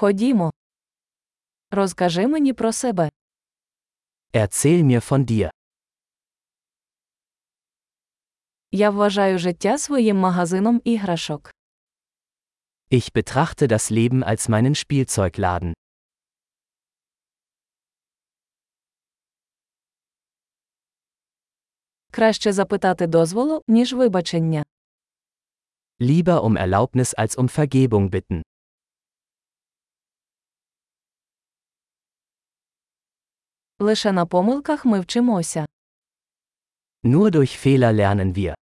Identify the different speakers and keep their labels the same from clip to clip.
Speaker 1: Ходімо. Розкажи мені про себе.
Speaker 2: Erzähl mir von dir.
Speaker 1: Я вважаю життя своїм магазином іграшок.
Speaker 2: Ich betrachte das Leben als meinen Spielzeugladen.
Speaker 1: Краще запитати дозволу, ніж вибачення.
Speaker 2: Lieber um Erlaubnis als um Vergebung bitten.
Speaker 1: Лише на помилках ми вчимося.
Speaker 2: Nur durch Fehler lernen wir.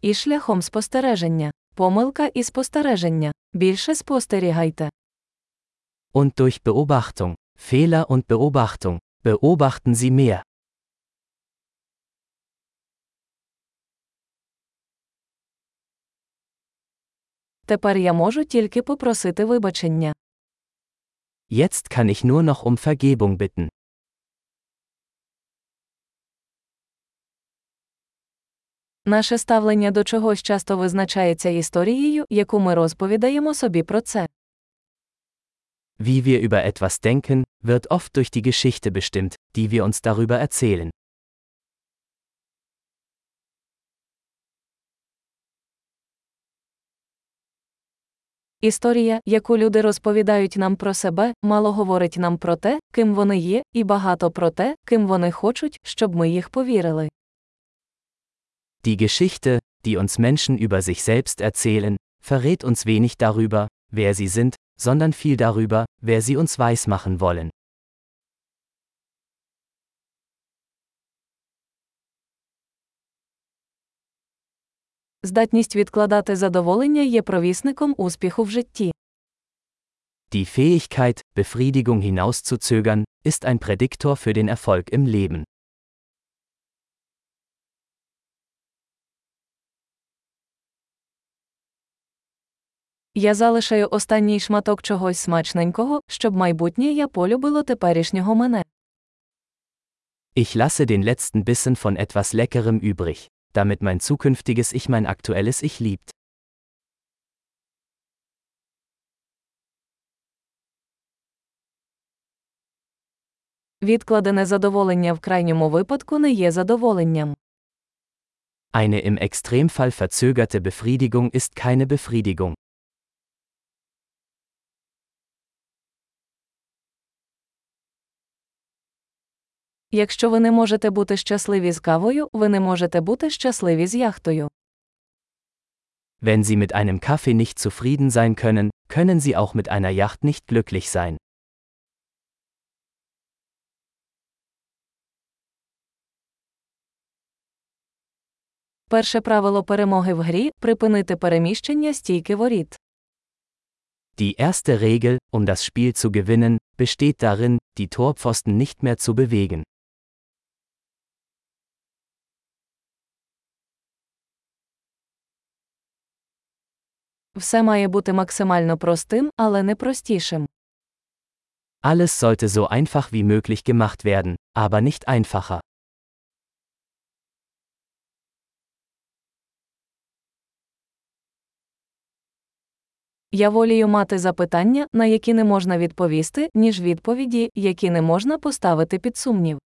Speaker 1: І шляхом спостереження. Помилка і спостереження. Більше спостерігайте.
Speaker 2: Und durch Beobachtung. Fehler und Beobachtung. Beobachten Sie mehr.
Speaker 1: Тепер я можу тільки попросити вибачення.
Speaker 2: Jetzt kann ich nur noch um Vergebung bitten.
Speaker 1: Наше ставлення до чогось часто визначається історією, яку ми розповідаємо собі про це.
Speaker 2: Wie wir über etwas denken, wird oft durch die Geschichte bestimmt, die wir uns darüber erzählen.
Speaker 1: Історія, яку люди розповідають нам про себе, мало говорить нам про те, ким вони є, і багато про те, ким вони хочуть, щоб ми їх повірили.
Speaker 2: Die Geschichte, die uns Menschen über sich selbst erzählen, verrät uns wenig darüber, wer sie sind, sondern viel darüber, wer sie uns weismachen wollen.
Speaker 1: Здатність відкладати задоволення є провісником успіху в житті.
Speaker 2: Die Fähigkeit, Befriedigung hinauszuzögern, ist ein Prädiktor für den Erfolg im Leben.
Speaker 1: Я залишаю останній шматок чогось смачненького, щоб майбутнє я полюбило теперішнього мене.
Speaker 2: Ich lasse den letzten Bissen von etwas Leckerem übrig, damit mein zukünftiges Ich mein aktuelles Ich liebt.
Speaker 1: Відкладене задоволення в крайньому випадку не є задоволенням.
Speaker 2: Eine im Extremfall verzögerte Befriedigung ist keine Befriedigung.
Speaker 1: Якщо ви не можете бути щасливі з кавою, ви не можете бути щасливі з яхтою.
Speaker 2: Wenn Sie mit einem Kaffee nicht zufrieden sein können, können Sie auch mit einer Yacht nicht glücklich sein.
Speaker 1: Перше правило перемоги в грі припинити переміщення стійки воріт.
Speaker 2: Die erste Regel, um das Spiel zu gewinnen, besteht darin, die Torpfosten nicht mehr zu bewegen.
Speaker 1: Все має бути максимально простим, але не простішим.
Speaker 2: Alles sollte so einfach wie möglich gemacht werden, aber nicht einfacher.
Speaker 1: Я волію мати запитання, на які не можна відповісти, ніж відповіді, які не можна поставити під сумнів.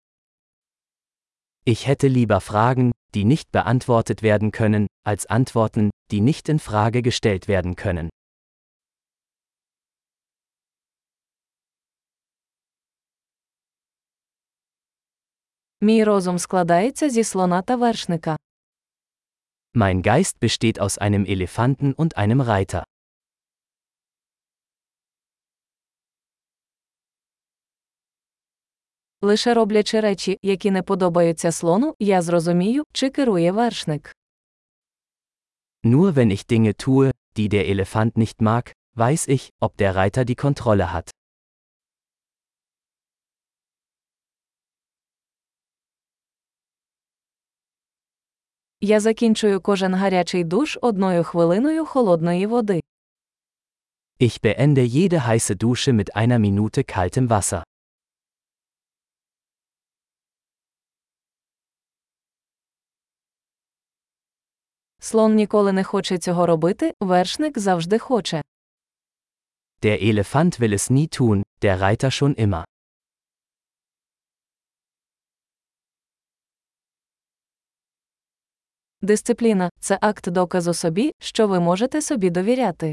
Speaker 2: Ich hätte lieber Fragen, die nicht beantwortet werden können, als Antworten, die nicht in Frage gestellt werden können.
Speaker 1: Мій розум складається зі слона та вершника.
Speaker 2: Mein Geist besteht aus einem Elefanten und einem Reiter.
Speaker 1: Лише роблячи речі, які не подобаються слону, я зрозумію, чи керує вершник.
Speaker 2: Nur wenn ich Dinge tue, die der Elefant nicht mag, weiß ich, ob der Reiter die Kontrolle hat.
Speaker 1: Я закінчую кожен гарячий душ одною хвилиною холодної води.
Speaker 2: Ich beende jede heiße Dusche mit einer Minute kaltem Wasser.
Speaker 1: Слон ніколи не хоче цього робити, вершник завжди хоче.
Speaker 2: Der Elefant will es nie tun, der Reiter schon immer.
Speaker 1: Дисципліна це акт доказу собі, що ви можете собі довіряти.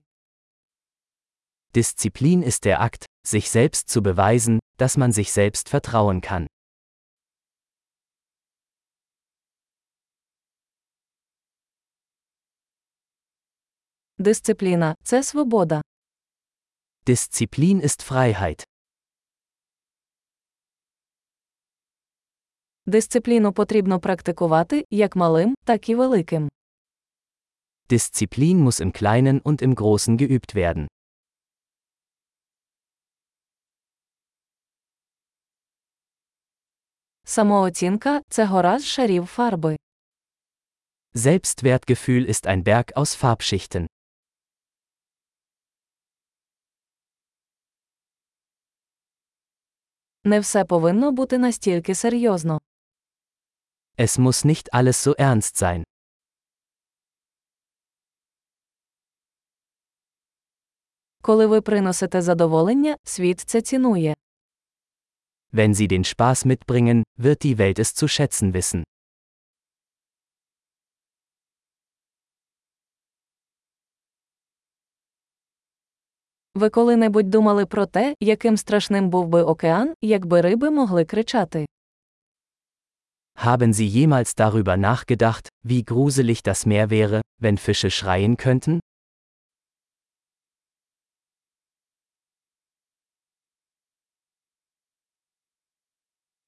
Speaker 2: Disziplin ist der Akt, sich selbst zu beweisen, dass man sich selbst vertrauen kann.
Speaker 1: Дисципліна це свобода.
Speaker 2: Disziplin ist Freiheit.
Speaker 1: Дисципліну потрібно практикувати як малим, так і великим.
Speaker 2: Disziplin muss im Kleinen und im Großen geübt werden.
Speaker 1: Самооцінка це гора з шарів фарби.
Speaker 2: Selbstwertgefühl ist ein Berg aus Farbschichten.
Speaker 1: Не все повинно бути настільки серйозно.
Speaker 2: Es muss nicht alles so ernst sein.
Speaker 1: Коли ви приносите задоволення, світ це цінує.
Speaker 2: Wenn sie den Spaß mitbringen, wird die Welt es zu schätzen wissen.
Speaker 1: Ви коли-небудь думали про те, яким страшним був би океан, якби риби могли кричати.
Speaker 2: Haben Sie jemals darüber nachgedacht, wie gruselig das Meer wäre, wenn Fische schreien könnten?